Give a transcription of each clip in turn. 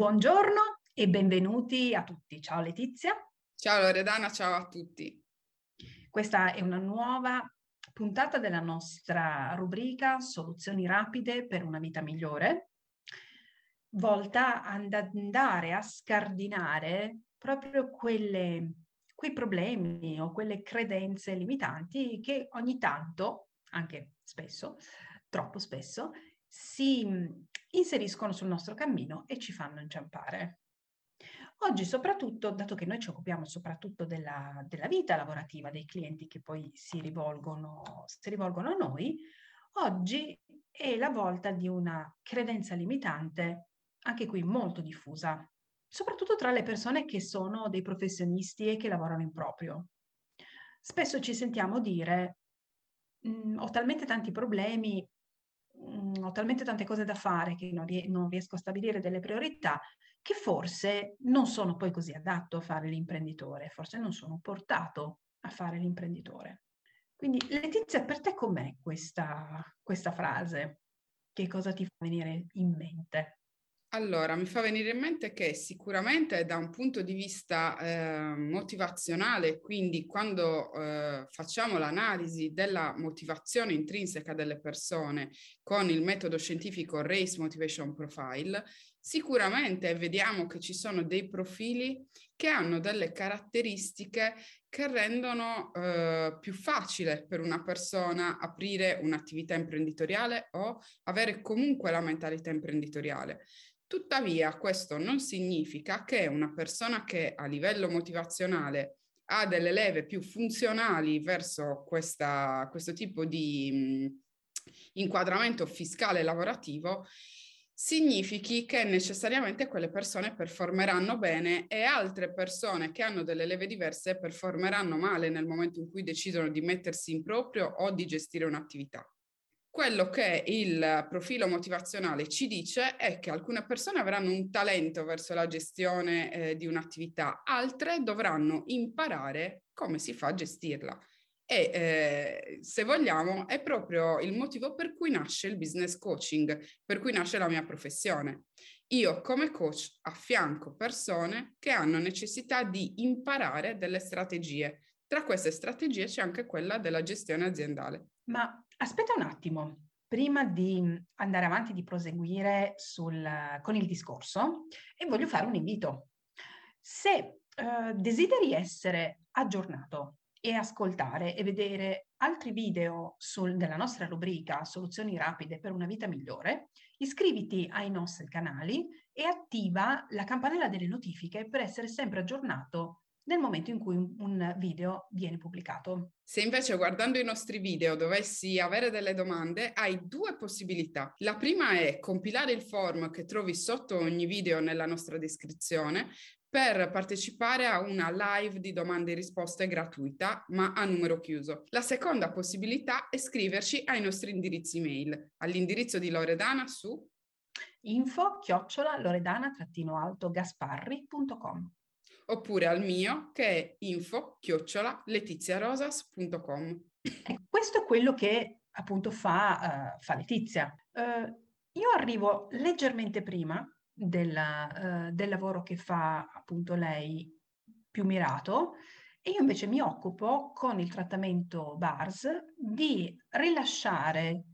Buongiorno e benvenuti a tutti. Ciao Letizia. Ciao Loredana, ciao a tutti. Questa è una nuova puntata della nostra rubrica Soluzioni rapide per una vita migliore, volta ad andare a scardinare proprio quelle, quei problemi o quelle credenze limitanti che ogni tanto, anche spesso, troppo spesso, si inseriscono sul nostro cammino e ci fanno inciampare. Oggi soprattutto, dato che noi ci occupiamo soprattutto della, della vita lavorativa dei clienti che poi si rivolgono, si rivolgono a noi, oggi è la volta di una credenza limitante, anche qui molto diffusa, soprattutto tra le persone che sono dei professionisti e che lavorano in proprio. Spesso ci sentiamo dire mm, ho talmente tanti problemi, mh, ho talmente tante cose da fare che non, ries- non riesco a stabilire delle priorità, che forse non sono poi così adatto a fare l'imprenditore, forse non sono portato a fare l'imprenditore. Quindi Letizia, per te com'è questa, questa frase? Che cosa ti fa venire in mente? Allora, mi fa venire in mente che sicuramente da un punto di vista eh, motivazionale, quindi quando eh, facciamo l'analisi della motivazione intrinseca delle persone con il metodo scientifico Race Motivation Profile, sicuramente vediamo che ci sono dei profili che hanno delle caratteristiche che rendono eh, più facile per una persona aprire un'attività imprenditoriale o avere comunque la mentalità imprenditoriale. Tuttavia, questo non significa che una persona che a livello motivazionale ha delle leve più funzionali verso questa, questo tipo di mh, inquadramento fiscale lavorativo significhi che necessariamente quelle persone performeranno bene e altre persone che hanno delle leve diverse performeranno male nel momento in cui decidono di mettersi in proprio o di gestire un'attività. Quello che il profilo motivazionale ci dice è che alcune persone avranno un talento verso la gestione eh, di un'attività, altre dovranno imparare come si fa a gestirla. E eh, se vogliamo è proprio il motivo per cui nasce il business coaching, per cui nasce la mia professione. Io come coach affianco persone che hanno necessità di imparare delle strategie. Tra queste strategie c'è anche quella della gestione aziendale. Ma aspetta un attimo, prima di andare avanti, di proseguire sul, con il discorso, e voglio fare un invito. Se eh, desideri essere aggiornato e ascoltare e vedere altri video sul, della nostra rubrica Soluzioni rapide per una vita migliore, iscriviti ai nostri canali e attiva la campanella delle notifiche per essere sempre aggiornato nel momento in cui un video viene pubblicato. Se invece guardando i nostri video dovessi avere delle domande, hai due possibilità. La prima è compilare il form che trovi sotto ogni video nella nostra descrizione per partecipare a una live di domande e risposte gratuita, ma a numero chiuso. La seconda possibilità è scriverci ai nostri indirizzi mail, all'indirizzo di Loredana su info chiocciola loredana-alto-gasparri.com oppure al mio che è info chiocciola letiziarosas.com. Ecco, questo è quello che appunto fa, uh, fa Letizia. Uh, io arrivo leggermente prima della, uh, del lavoro che fa appunto lei più mirato e io invece mi occupo con il trattamento BARS di rilasciare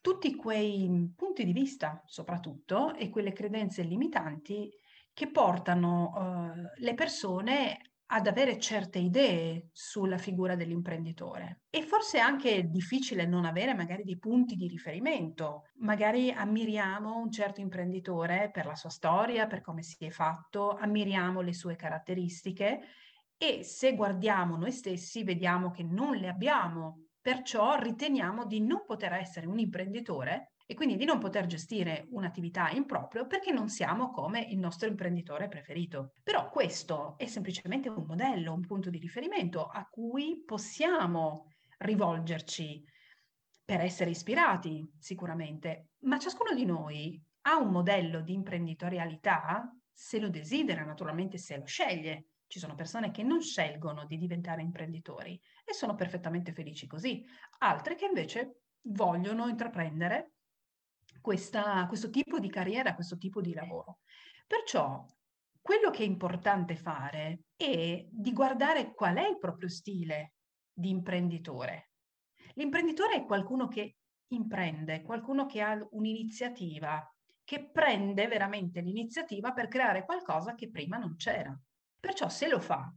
tutti quei punti di vista soprattutto e quelle credenze limitanti che portano uh, le persone ad avere certe idee sulla figura dell'imprenditore. E forse è anche difficile non avere magari dei punti di riferimento. Magari ammiriamo un certo imprenditore per la sua storia, per come si è fatto, ammiriamo le sue caratteristiche e se guardiamo noi stessi vediamo che non le abbiamo. Perciò riteniamo di non poter essere un imprenditore e quindi di non poter gestire un'attività in proprio perché non siamo come il nostro imprenditore preferito. Però questo è semplicemente un modello, un punto di riferimento a cui possiamo rivolgerci per essere ispirati sicuramente, ma ciascuno di noi ha un modello di imprenditorialità se lo desidera, naturalmente se lo sceglie. Ci sono persone che non scelgono di diventare imprenditori e sono perfettamente felici così, altre che invece vogliono intraprendere questa, questo tipo di carriera, questo tipo di lavoro. Perciò quello che è importante fare è di guardare qual è il proprio stile di imprenditore. L'imprenditore è qualcuno che imprende, qualcuno che ha un'iniziativa, che prende veramente l'iniziativa per creare qualcosa che prima non c'era. Perciò se lo fa,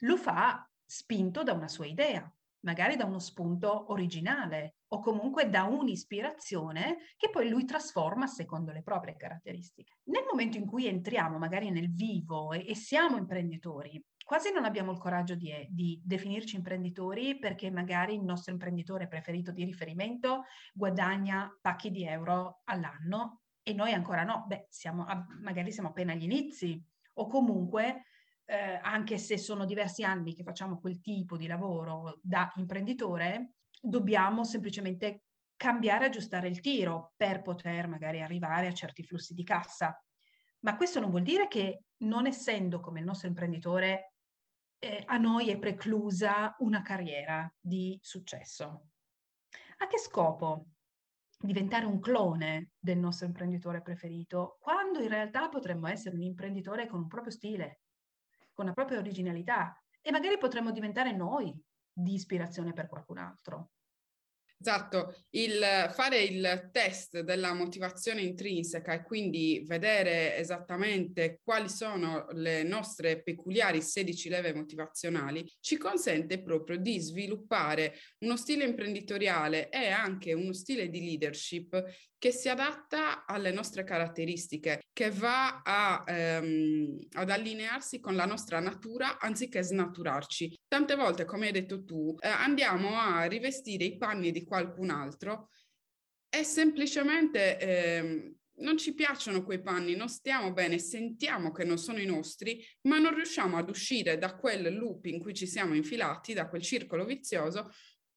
lo fa spinto da una sua idea, magari da uno spunto originale o comunque da un'ispirazione che poi lui trasforma secondo le proprie caratteristiche. Nel momento in cui entriamo magari nel vivo e, e siamo imprenditori, quasi non abbiamo il coraggio di, di, definirci imprenditori perché magari il nostro imprenditore preferito di riferimento guadagna pacchi di euro all'anno e noi ancora no, beh, siamo, magari siamo appena agli inizi o comunque eh, anche se sono diversi anni che facciamo quel tipo di lavoro da imprenditore, dobbiamo semplicemente cambiare, aggiustare il tiro per poter magari arrivare a certi flussi di cassa. Ma questo non vuol dire che non essendo come il nostro imprenditore, eh, a noi è preclusa una carriera di successo. A che scopo? diventare un clone del nostro imprenditore preferito, quando in realtà potremmo essere un imprenditore con un proprio stile, con la propria originalità e magari potremmo diventare noi di ispirazione per qualcun altro. Esatto, il fare il test della motivazione intrinseca e quindi vedere esattamente quali sono le nostre peculiari 16 leve motivazionali ci consente proprio di sviluppare uno stile imprenditoriale e anche uno stile di leadership che si adatta alle nostre caratteristiche, che va a, ehm, ad allinearsi con la nostra natura anziché snaturarci. Tante volte, come hai detto tu, eh, andiamo a rivestire i panni di qualcun altro e semplicemente ehm, non ci piacciono quei panni, non stiamo bene, sentiamo che non sono i nostri, ma non riusciamo ad uscire da quel loop in cui ci siamo infilati, da quel circolo vizioso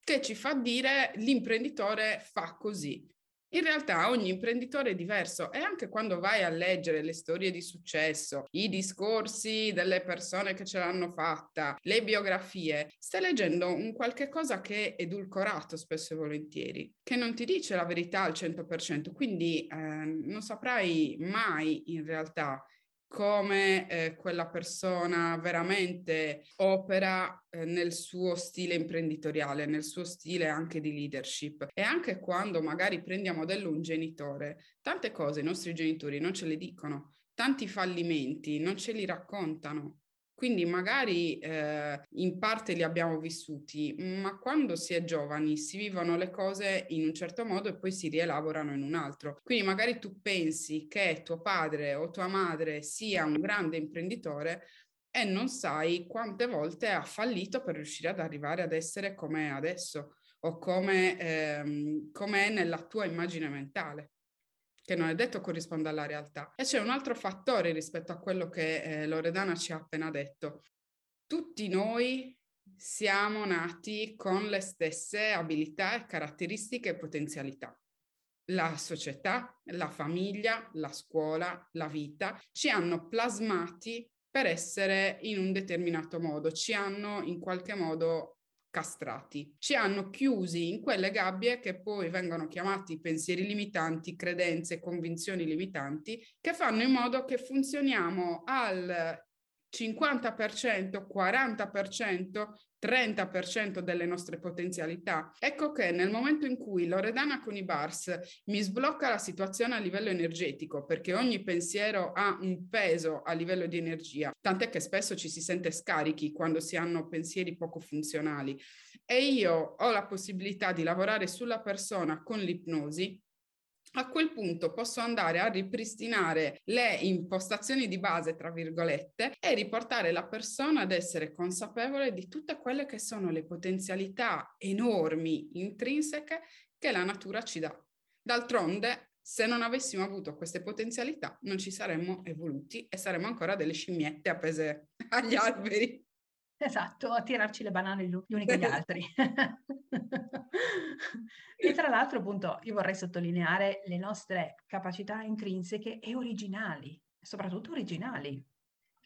che ci fa dire l'imprenditore fa così. In realtà ogni imprenditore è diverso e anche quando vai a leggere le storie di successo, i discorsi delle persone che ce l'hanno fatta, le biografie, stai leggendo un qualche cosa che è edulcorato spesso e volentieri, che non ti dice la verità al 100%, quindi eh, non saprai mai in realtà come eh, quella persona veramente opera eh, nel suo stile imprenditoriale, nel suo stile anche di leadership. E anche quando magari prendiamo a modello un genitore, tante cose i nostri genitori non ce le dicono, tanti fallimenti non ce li raccontano. Quindi magari eh, in parte li abbiamo vissuti, ma quando si è giovani si vivono le cose in un certo modo e poi si rielaborano in un altro. Quindi magari tu pensi che tuo padre o tua madre sia un grande imprenditore e non sai quante volte ha fallito per riuscire ad arrivare ad essere come è adesso o come, ehm, come è nella tua immagine mentale che non è detto corrisponda alla realtà. E c'è un altro fattore rispetto a quello che eh, Loredana ci ha appena detto. Tutti noi siamo nati con le stesse abilità, caratteristiche e potenzialità. La società, la famiglia, la scuola, la vita ci hanno plasmati per essere in un determinato modo, ci hanno in qualche modo castrati. Ci hanno chiusi in quelle gabbie che poi vengono chiamati pensieri limitanti, credenze, convinzioni limitanti, che fanno in modo che funzioniamo al 50%, 40%, 30% delle nostre potenzialità. Ecco che nel momento in cui Loredana con i bars mi sblocca la situazione a livello energetico, perché ogni pensiero ha un peso a livello di energia, tant'è che spesso ci si sente scarichi quando si hanno pensieri poco funzionali, e io ho la possibilità di lavorare sulla persona con l'ipnosi, a quel punto posso andare a ripristinare le impostazioni di base, tra virgolette, e riportare la persona ad essere consapevole di tutte quelle che sono le potenzialità enormi, intrinseche che la natura ci dà. D'altronde, se non avessimo avuto queste potenzialità, non ci saremmo evoluti e saremmo ancora delle scimmiette appese agli alberi. Esatto, a tirarci le banane gli uni con gli altri. e tra l'altro, appunto, io vorrei sottolineare le nostre capacità intrinseche e originali, soprattutto originali,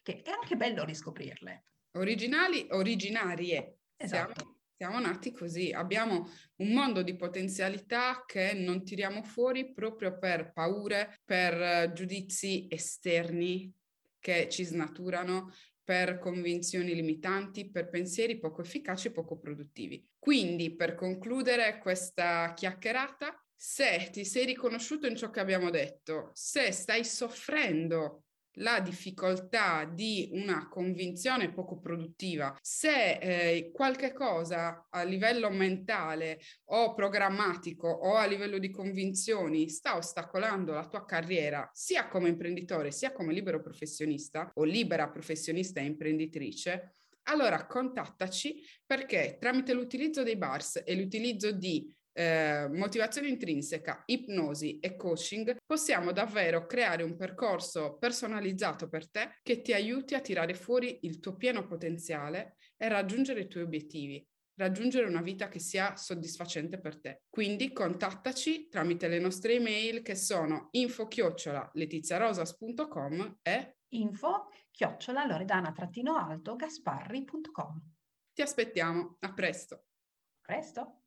che è anche bello riscoprirle. Originali, originarie. Esatto. Siamo, siamo nati così, abbiamo un mondo di potenzialità che non tiriamo fuori proprio per paure, per giudizi esterni che ci snaturano per convinzioni limitanti, per pensieri poco efficaci e poco produttivi. Quindi, per concludere questa chiacchierata, se ti sei riconosciuto in ciò che abbiamo detto, se stai soffrendo la difficoltà di una convinzione poco produttiva, se eh, qualche cosa a livello mentale o programmatico o a livello di convinzioni sta ostacolando la tua carriera, sia come imprenditore sia come libero professionista o libera professionista e imprenditrice, allora contattaci perché tramite l'utilizzo dei bars e l'utilizzo di eh, motivazione intrinseca, ipnosi e coaching, possiamo davvero creare un percorso personalizzato per te che ti aiuti a tirare fuori il tuo pieno potenziale e raggiungere i tuoi obiettivi raggiungere una vita che sia soddisfacente per te. Quindi contattaci tramite le nostre email che sono info-letiziarosas.com e info-loredana-alto gasparri.com. Ti aspettiamo, a presto. Presto.